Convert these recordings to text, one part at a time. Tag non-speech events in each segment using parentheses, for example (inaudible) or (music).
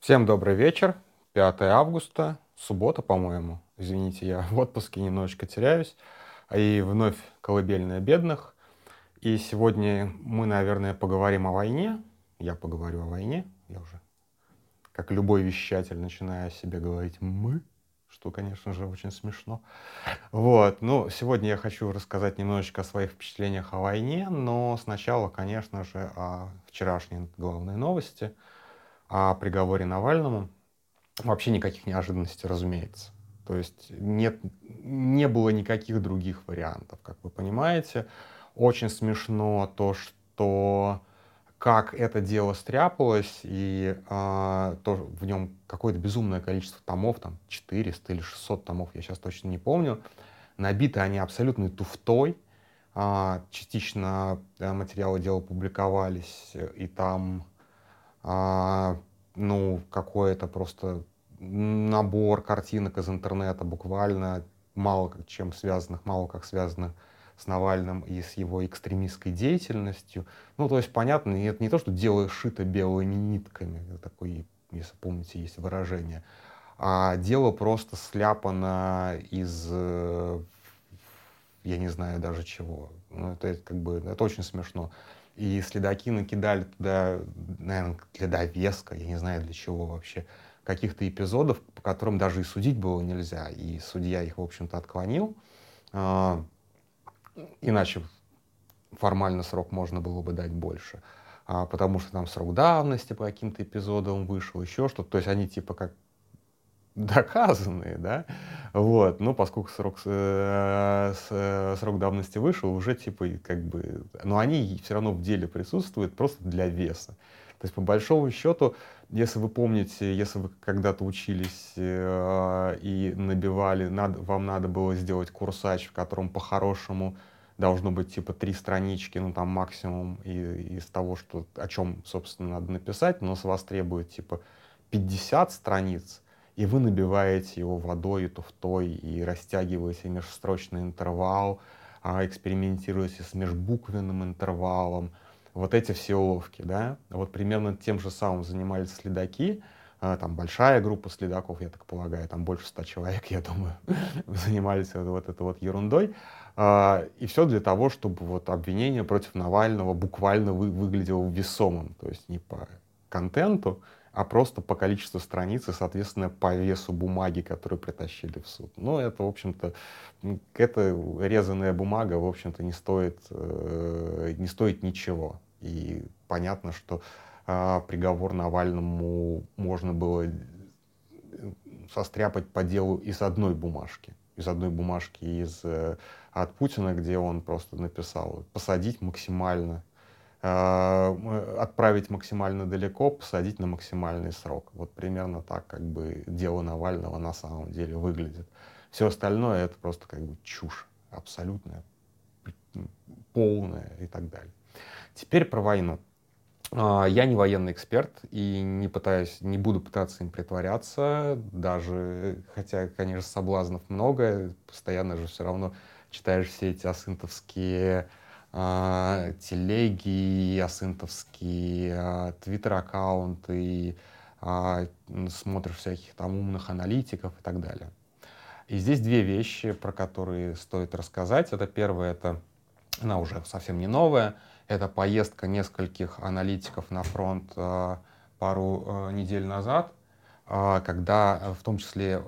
Всем добрый вечер. 5 августа, суббота, по-моему. Извините, я в отпуске немножечко теряюсь. И вновь колыбельная бедных. И сегодня мы, наверное, поговорим о войне. Я поговорю о войне. Я уже, как любой вещатель, начинаю о себе говорить «мы», что, конечно же, очень смешно. Вот. Ну, сегодня я хочу рассказать немножечко о своих впечатлениях о войне, но сначала, конечно же, о вчерашней главной новости — о приговоре Навальному. Вообще никаких неожиданностей, разумеется. То есть нет, не было никаких других вариантов, как вы понимаете. Очень смешно то, что как это дело стряпалось, и э, то, в нем какое-то безумное количество томов, там 400 или 600 томов, я сейчас точно не помню, набиты они абсолютной туфтой, э, частично э, материалы дела публиковались, и там а, ну, какой-то просто набор картинок из интернета, буквально мало чем связанных, мало как связанных с Навальным и с его экстремистской деятельностью. Ну, то есть, понятно, это не то, что дело шито белыми нитками, такой, если помните, есть выражение, а дело просто сляпано из, э, я не знаю даже чего. Ну, это как бы, это очень смешно. И следаки накидали туда, наверное, для довеска, я не знаю для чего вообще, каких-то эпизодов, по которым даже и судить было нельзя. И судья их, в общем-то, отклонил. А, иначе формально срок можно было бы дать больше. А, потому что там срок давности по каким-то эпизодам вышел, еще что-то. То есть они типа как доказанные, да, вот, ну, поскольку срок, э, э, срок давности вышел, уже, типа, как бы, но они все равно в деле присутствуют просто для веса. То есть, по большому счету, если вы помните, если вы когда-то учились э, и набивали, надо, вам надо было сделать курсач, в котором по-хорошему должно быть типа три странички, ну там максимум и, из того, что, о чем, собственно, надо написать, но с вас требует типа 50 страниц, и вы набиваете его водой и туфтой, и растягиваете межстрочный интервал, а, экспериментируете с межбуквенным интервалом. Вот эти все уловки, да. Вот примерно тем же самым занимались следаки, а, там большая группа следаков, я так полагаю, там больше ста человек, я думаю, (laughs) занимались вот, вот этой вот ерундой. А, и все для того, чтобы вот обвинение против Навального буквально вы, выглядело весомым, то есть не по контенту, а просто по количеству страниц и, соответственно, по весу бумаги, которую притащили в суд. Ну, это, в общем-то, эта резаная бумага, в общем-то, не стоит, э, не стоит ничего. И понятно, что э, приговор Навальному можно было э, состряпать по делу из одной бумажки. Из одной бумажки из, э, от Путина, где он просто написал посадить максимально отправить максимально далеко, посадить на максимальный срок. Вот примерно так как бы дело Навального на самом деле выглядит. Все остальное это просто как бы чушь абсолютная, полная и так далее. Теперь про войну. А, я не военный эксперт и не пытаюсь, не буду пытаться им притворяться, даже, хотя, конечно, соблазнов много, постоянно же все равно читаешь все эти асынтовские э, телеги, асынтовские, э, твиттер-аккаунты, э, смотришь всяких там умных аналитиков и так далее. И здесь две вещи, про которые стоит рассказать. Это первое, это она уже совсем не новая, это поездка нескольких аналитиков на фронт пару недель назад, когда в том числе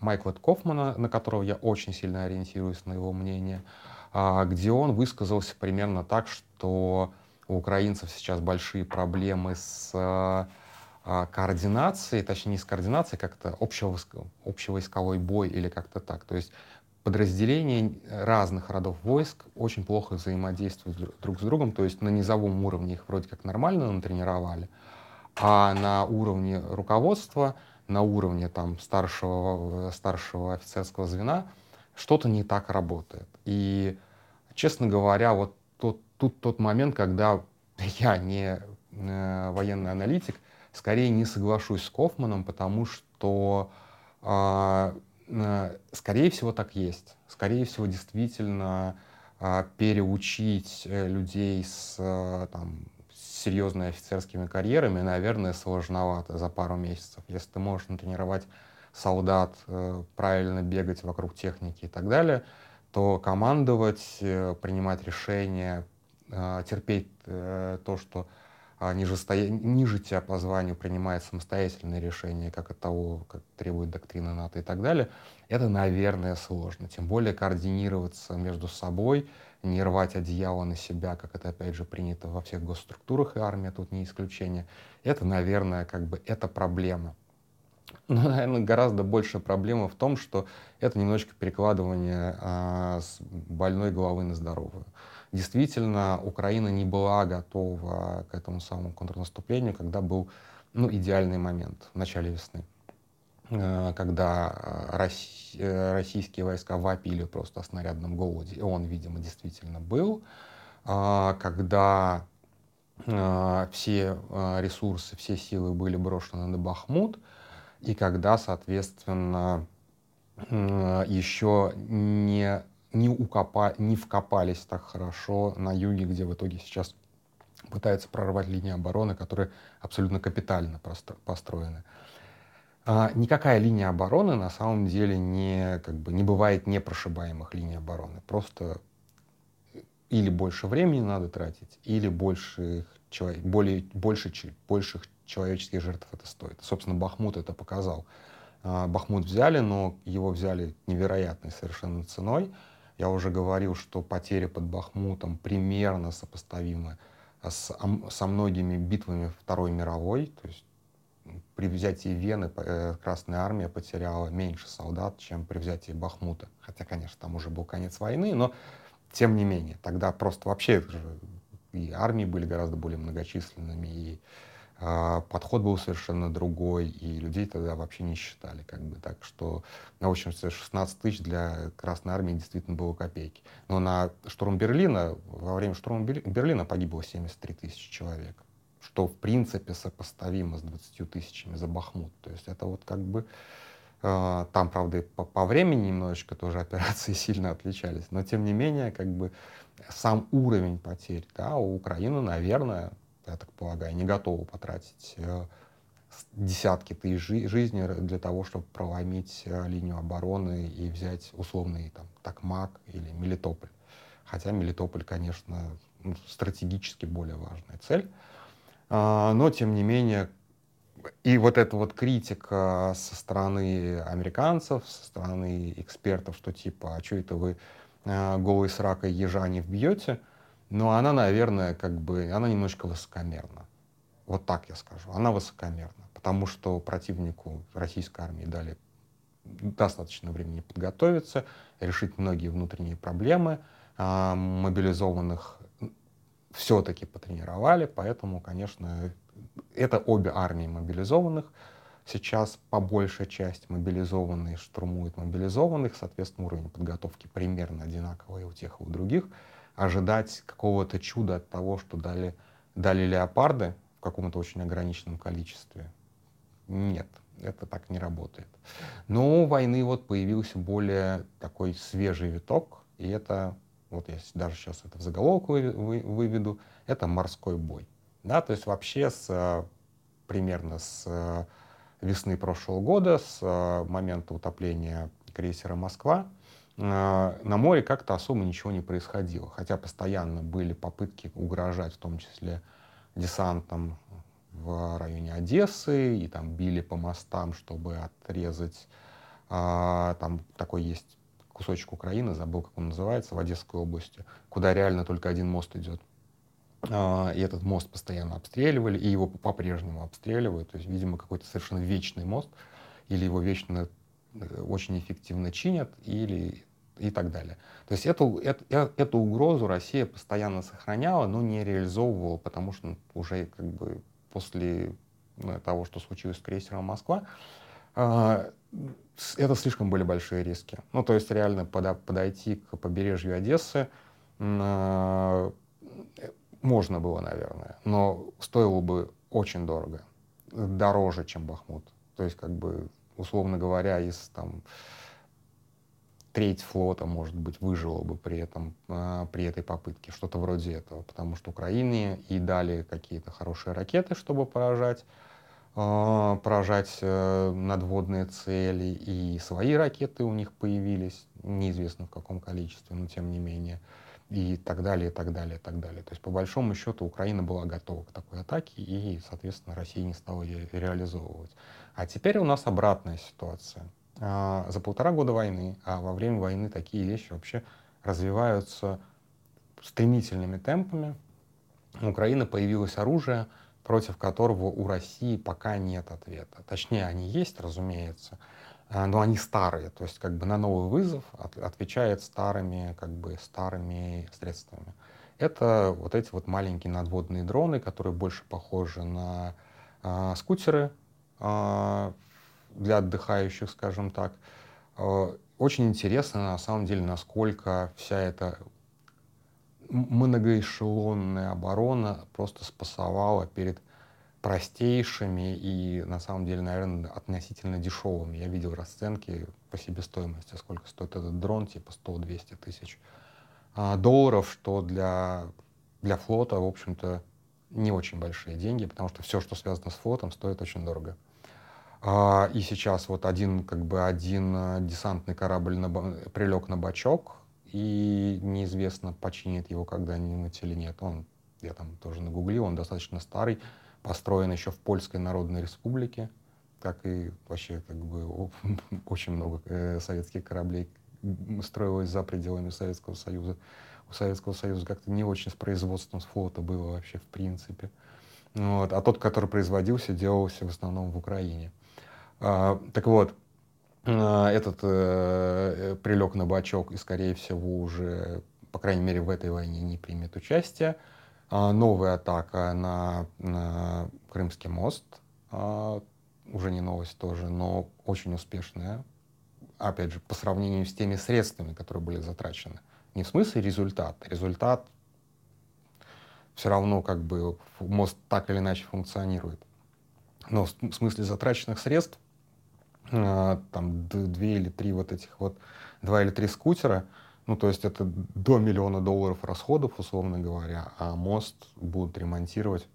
Майкла Кофмана, на которого я очень сильно ориентируюсь на его мнение, а, где он высказался примерно так, что у украинцев сейчас большие проблемы с а, а, координацией, точнее не с координацией, как-то общевойсковой бой или как-то так. То есть подразделения разных родов войск очень плохо взаимодействуют друг с другом, то есть на низовом уровне их вроде как нормально натренировали, а на уровне руководства, на уровне там старшего, старшего офицерского звена что-то не так работает. И, честно говоря, вот тот, тут тот момент, когда (laughs) я не э, военный аналитик, скорее не соглашусь с Кофманом, потому что, э, э, скорее всего, так есть. Скорее всего, действительно э, переучить э, людей с, там, серьезными офицерскими карьерами, наверное, сложновато за пару месяцев. Если ты можешь натренировать солдат, правильно бегать вокруг техники и так далее, то командовать, э, принимать решения, э, терпеть то, что ниже, стоя... ниже тебя по званию принимает самостоятельные решения, как от того, как требует доктрина НАТО и так далее, это, наверное, сложно. Тем более координироваться между собой, не рвать одеяло на себя, как это, опять же, принято во всех госструктурах, и армия тут не исключение. Это, наверное, как бы, это проблема. Но, (laughs) наверное, гораздо больше проблема в том, что это немножечко перекладывание а, с больной головы на здоровую. Действительно, Украина не была готова к этому самому контрнаступлению, когда был ну, идеальный момент в начале весны, а, когда э, российские войска вопили просто о снарядном голоде, и он, видимо, действительно был, а, когда все ресурсы, все силы были брошены на Бахмут, и когда, соответственно, еще не, не, укопа, не вкопались так хорошо на юге, где в итоге сейчас пытаются прорвать линии обороны, которые абсолютно капитально построены. А, никакая линия обороны на самом деле не, как бы, не бывает непрошибаемых линий обороны. Просто или больше времени надо тратить, или больше, более, больше, больших человеческих жертв это стоит. Собственно, Бахмут это показал. А, Бахмут взяли, но его взяли невероятной совершенно ценой. Я уже говорил, что потери под Бахмутом примерно сопоставимы с, со многими битвами Второй мировой. То есть при взятии Вены э, Красная Армия потеряла меньше солдат, чем при взятии Бахмута. Хотя, конечно, там уже был конец войны, но тем не менее. Тогда просто вообще и армии были гораздо более многочисленными, и подход был совершенно другой, и людей тогда вообще не считали. Как бы, так что, ну, в общем, 16 тысяч для Красной Армии действительно было копейки. Но на штурм Берлина, во время штурма Берлина погибло 73 тысячи человек, что, в принципе, сопоставимо с 20 тысячами за Бахмут. То есть это вот как бы... А, там, правда, по, по времени немножечко тоже (laughs) операции сильно отличались, но тем не менее, как бы сам уровень потерь, да, у Украины, наверное, я так полагаю, не готовы потратить э, десятки тысяч жизней для того, чтобы проломить э, линию обороны и взять условный там, Такмак или Мелитополь. Хотя Мелитополь, конечно, ну, стратегически более важная цель. А, но, тем не менее, и вот эта вот критика со стороны американцев, со стороны экспертов, что типа, а что это вы э, голой с ракой ежа не вбьете, но она, наверное, как бы, она немножко высокомерна. Вот так я скажу. Она высокомерна, потому что противнику российской армии дали достаточно времени подготовиться, решить многие внутренние проблемы, а, мобилизованных все-таки потренировали, поэтому, конечно, это обе армии мобилизованных. Сейчас по большей части мобилизованные штурмуют мобилизованных, соответственно, уровень подготовки примерно одинаковый у тех и у других ожидать какого-то чуда от того, что дали, дали леопарды в каком-то очень ограниченном количестве. Нет, это так не работает. Но у войны вот появился более такой свежий виток, и это, вот я даже сейчас это в заголовок вы, вы, выведу, это морской бой. Да, то есть вообще с, примерно с весны прошлого года, с момента утопления крейсера «Москва», на море как-то особо ничего не происходило, хотя постоянно были попытки угрожать, в том числе десантом в районе Одессы, и там били по мостам, чтобы отрезать, а, там такой есть кусочек Украины, забыл, как он называется, в Одесской области, куда реально только один мост идет. А, и этот мост постоянно обстреливали, и его по-прежнему обстреливают. То есть, видимо, какой-то совершенно вечный мост, или его вечно э, очень эффективно чинят, или и так далее. То есть эту, эту, э, эту угрозу Россия постоянно сохраняла, но не реализовывала, потому что уже как бы после ну, того, что случилось с крейсером «Москва», э, это слишком были большие риски. Ну, то есть реально подо, подойти к побережью Одессы э, можно было, наверное, но стоило бы очень дорого, дороже, чем Бахмут. То есть, как бы, условно говоря, из там треть флота, может быть, выжила бы при, этом, э, при этой попытке, что-то вроде этого, потому что Украине и дали какие-то хорошие ракеты, чтобы поражать, э, поражать э, надводные цели, и свои ракеты у них появились, неизвестно в каком количестве, но тем не менее, и так далее, и так далее, и так далее. То есть, по большому счету, Украина была готова к такой атаке, и, соответственно, Россия не стала ее реализовывать. А теперь у нас обратная ситуация – а, за полтора года войны, а во время войны такие вещи вообще развиваются стремительными темпами. У Украины появилось оружие, против которого у России пока нет ответа. Точнее, они есть, разумеется, а, но они старые, то есть как бы на новый вызов отвечает старыми, как бы старыми средствами. Это вот эти вот маленькие надводные дроны, которые больше похожи на э, скутеры, э, для отдыхающих, скажем так. Э, очень интересно, на самом деле, насколько вся эта многоэшелонная оборона просто спасовала перед простейшими и, на самом деле, наверное, относительно дешевыми. Я видел расценки по себестоимости, сколько стоит этот дрон, типа 100-200 тысяч а, долларов, что для, для флота, в общем-то, не очень большие деньги, потому что все, что связано с флотом, стоит очень дорого. А, и сейчас вот один, как бы один э, десантный корабль на, прилег на бачок, и неизвестно, починит его когда-нибудь или нет. Он, я там тоже нагуглил, он достаточно старый, построен еще в Польской Народной Республике, как и вообще как бы (laughs) очень много э, советских кораблей строилось за пределами Советского Союза. У Советского Союза как-то не очень с производством с флота было вообще в принципе. Вот. А тот, который производился, делался в основном в Украине. А, так вот, а, этот э, прилег на бачок и, скорее всего, уже, по крайней мере, в этой войне не примет участие. А, новая атака на, на Крымский мост, уже не новость тоже, но очень успешная. Опять же, по сравнению с теми средствами, которые были затрачены. Не в смысле результат. Результат все равно как бы мост так или иначе функционирует. Но в смысле затраченных средств там две или три вот этих вот, два или три скутера, ну, то есть это до миллиона долларов расходов, условно говоря, а мост будут ремонтировать,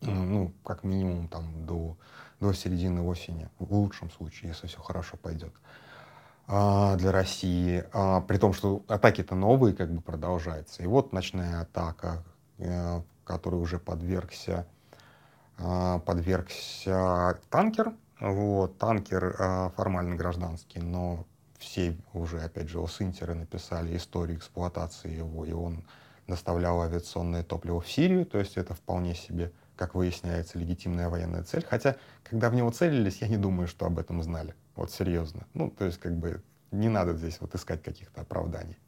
ну, как минимум там до, до середины осени, в лучшем случае, если все хорошо пойдет а, для России, а, при том, что атаки-то новые как бы продолжаются. И вот ночная атака, э, которой уже подвергся, подвергся танкер, вот, танкер э, формально гражданский, но все уже, опять же, Осинтеры написали историю эксплуатации его, и он доставлял авиационное топливо в Сирию, то есть это вполне себе, как выясняется, легитимная военная цель. Хотя, когда в него целились, я не думаю, что об этом знали. Вот серьезно. Ну, то есть, как бы, не надо здесь вот искать каких-то оправданий.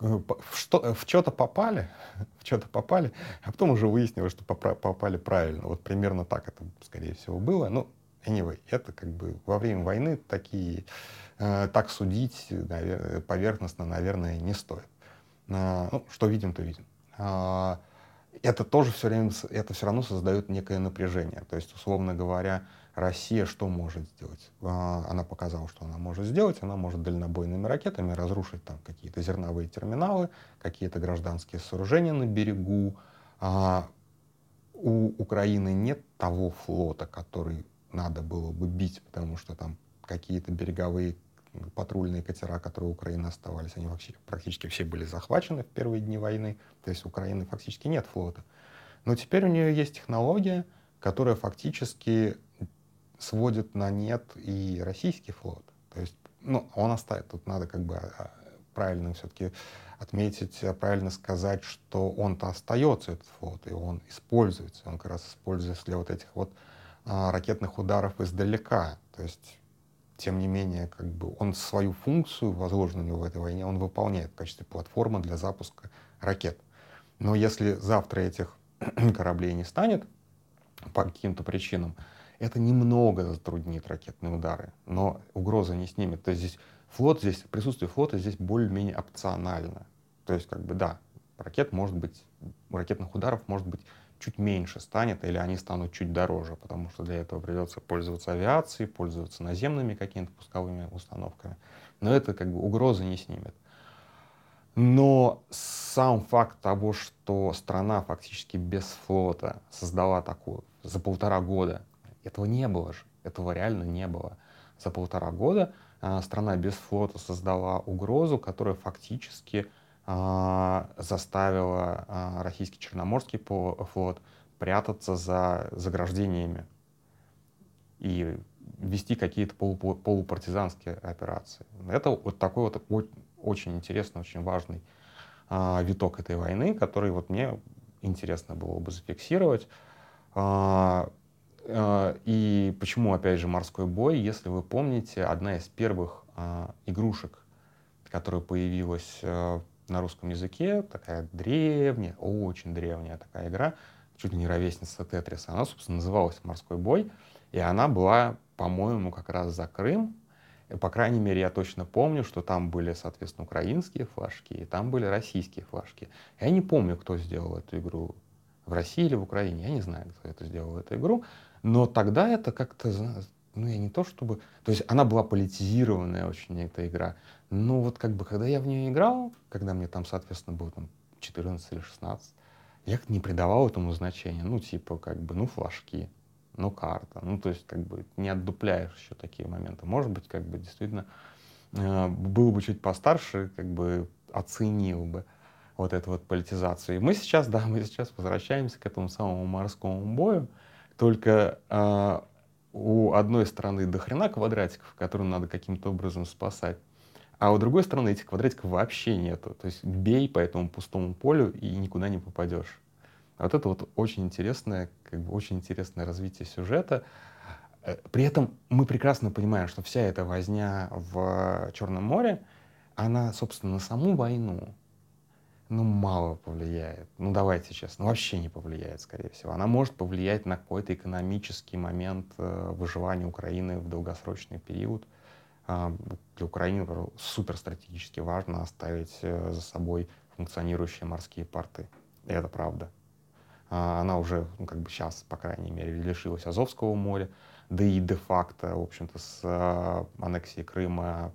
Э, что, в что-то попали, (laughs) в что-то попали, а потом уже выяснилось, что попали правильно. Вот примерно так это, скорее всего, было. Ну, Anyway, это как бы во время войны такие, э, так судить наверное, поверхностно, наверное, не стоит. Э, ну, что видим, то видим. Э, это тоже все время, это все равно создает некое напряжение. То есть, условно говоря, Россия что может сделать? Э, она показала, что она может сделать. Она может дальнобойными ракетами разрушить там какие-то зерновые терминалы, какие-то гражданские сооружения на берегу. У Украины нет того флота, который надо было бы бить, потому что там какие-то береговые патрульные катера, которые у Украины оставались, они вообще практически все были захвачены в первые дни войны. То есть у Украины фактически нет флота. Но теперь у нее есть технология, которая фактически сводит на нет и российский флот. То есть, ну, он оставит. Тут надо как бы а, правильно все-таки отметить, правильно сказать, что он-то остается, этот флот, и он используется. Он как раз используется для вот этих вот а, ракетных ударов издалека. То есть, тем не менее, как бы он свою функцию, возложенную в этой войне, он выполняет в качестве платформы для запуска ракет. Но если завтра этих (clears throat) кораблей не станет по каким-то причинам, это немного затруднит ракетные удары, но угроза не снимет. То есть здесь флот, здесь присутствие флота здесь более-менее опционально. То есть как бы да, ракет может быть, ракетных ударов может быть чуть меньше станет или они станут чуть дороже, потому что для этого придется пользоваться авиацией, пользоваться наземными какими-то пусковыми установками. Но это как бы угрозы не снимет. Но сам факт того, что страна фактически без флота создала такую за полтора года, этого не было же, этого реально не было. За полтора года а, страна без флота создала угрозу, которая фактически заставила а, российский Черноморский флот прятаться за заграждениями и вести какие-то полупартизанские операции. Это вот такой вот очень интересный, очень важный а, виток этой войны, который вот мне интересно было бы зафиксировать. И почему, опять же, морской бой? Если вы помните, одна из первых игрушек, которая появилась на русском языке, такая древняя, очень древняя такая игра, чуть ли не ровесница Тетриса. Она, собственно, называлась «Морской бой», и она была, по-моему, как раз за Крым. И, по крайней мере, я точно помню, что там были, соответственно, украинские флажки, и там были российские флажки. Я не помню, кто сделал эту игру в России или в Украине. Я не знаю, кто это сделал, эту игру. Но тогда это как-то, ну, я не то чтобы... То есть она была политизированная очень, эта игра. Ну вот как бы, когда я в нее играл, когда мне там, соответственно, было там 14 или 16, я не придавал этому значения. Ну, типа, как бы, ну, флажки, ну, карта. Ну, то есть, как бы, не отдупляешь еще такие моменты. Может быть, как бы, действительно, э, был бы чуть постарше, как бы, оценил бы вот эту вот политизацию. И мы сейчас, да, мы сейчас возвращаемся к этому самому морскому бою, только э, у одной стороны до хрена квадратиков, которые надо каким-то образом спасать, а у другой стороны этих квадратиков вообще нету. То есть бей по этому пустому полю и никуда не попадешь. Вот это вот очень интересное, как бы очень интересное развитие сюжета. Э, при этом мы прекрасно понимаем, что вся эта возня в Черном море, она, собственно, на саму войну, ну, мало повлияет. Ну, давайте честно, вообще не повлияет, скорее всего. Она может повлиять на какой-то экономический момент э, выживания Украины в долгосрочный период. А, для Украины супер стратегически важно оставить э, за собой функционирующие морские порты. И это правда. А, она уже, ну, как бы сейчас, по крайней мере, лишилась Азовского моря, да и де-факто, в общем-то, с э, аннексией Крыма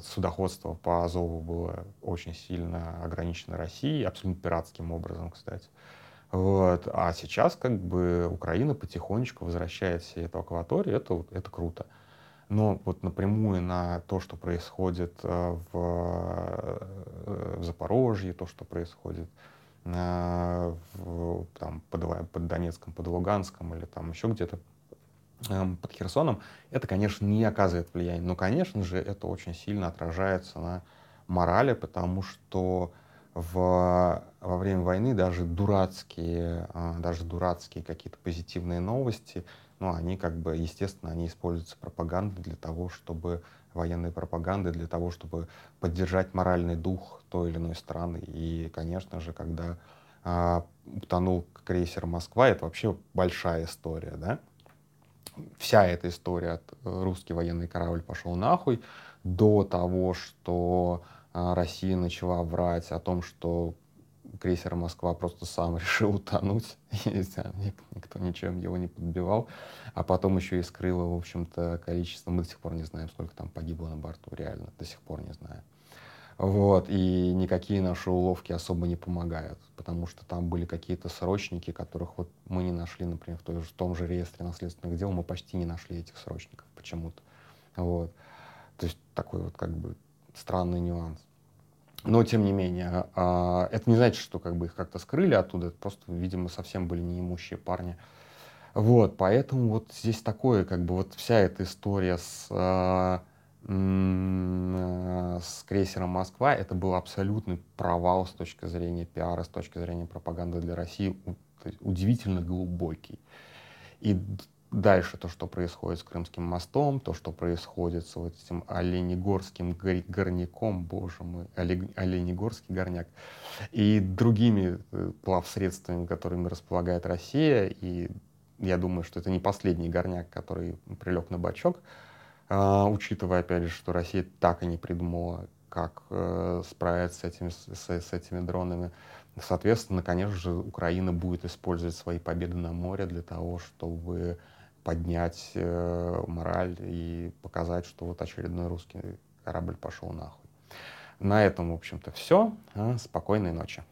судоходство по Азову было очень сильно ограничено Россией, абсолютно пиратским образом, кстати. Вот. А сейчас как бы Украина потихонечку возвращает себе эту акваторию, это, это круто. Но вот напрямую на то, что происходит э, в, э, в Запорожье, то, что происходит э, в, там, под, под Донецком, под Луганском или там еще где-то под Херсоном, это, конечно, не оказывает влияния. Но, конечно же, это очень сильно отражается на морали, потому что в, во время войны даже дурацкие, даже дурацкие какие-то позитивные новости ну, они как бы, естественно, они используются пропагандой для того, чтобы военной пропаганды для того, чтобы поддержать моральный дух той или иной страны. И, конечно же, когда а, утонул крейсер Москва, это вообще большая история, да? Вся эта история э, русский военный корабль пошел нахуй до того, что а, Россия начала врать о том, что крейсер «Москва» просто сам (laughs) решил утонуть, (laughs) и никто ничем его не подбивал, а потом еще и скрыло, в общем-то, количество, мы до сих пор не знаем, сколько там погибло на борту, реально, до сих пор не знаем. Вот, и никакие наши уловки особо не помогают, потому что там были какие-то срочники, которых вот мы не нашли, например, в, той, в том же реестре наследственных дел, мы почти не нашли этих срочников почему-то. Вот. То есть такой вот как бы странный нюанс. Но, тем не менее, а, это не значит, что как бы их как-то скрыли оттуда, это просто, видимо, совсем были неимущие парни. Вот, поэтому вот здесь такое, как бы вот вся эта история с, а, с крейсером Москва, это был абсолютный провал с точки зрения пиара, с точки зрения пропаганды для России, удивительно глубокий. И Дальше то, что происходит с Крымским мостом, то, что происходит с вот этим Оленегорским горняком, боже мой, Оленегорский горняк, и другими э, плавсредствами, которыми располагает Россия. И я думаю, что это не последний горняк, который прилег на бачок, учитывая, опять же, что Россия так и не придумала, как э, справиться с этими, с, с этими дронами. Соответственно, конечно же, Украина будет использовать свои победы на море для того, чтобы поднять э, мораль и показать, что вот очередной русский корабль пошел нахуй. На этом, в общем-то, все. А, спокойной ночи.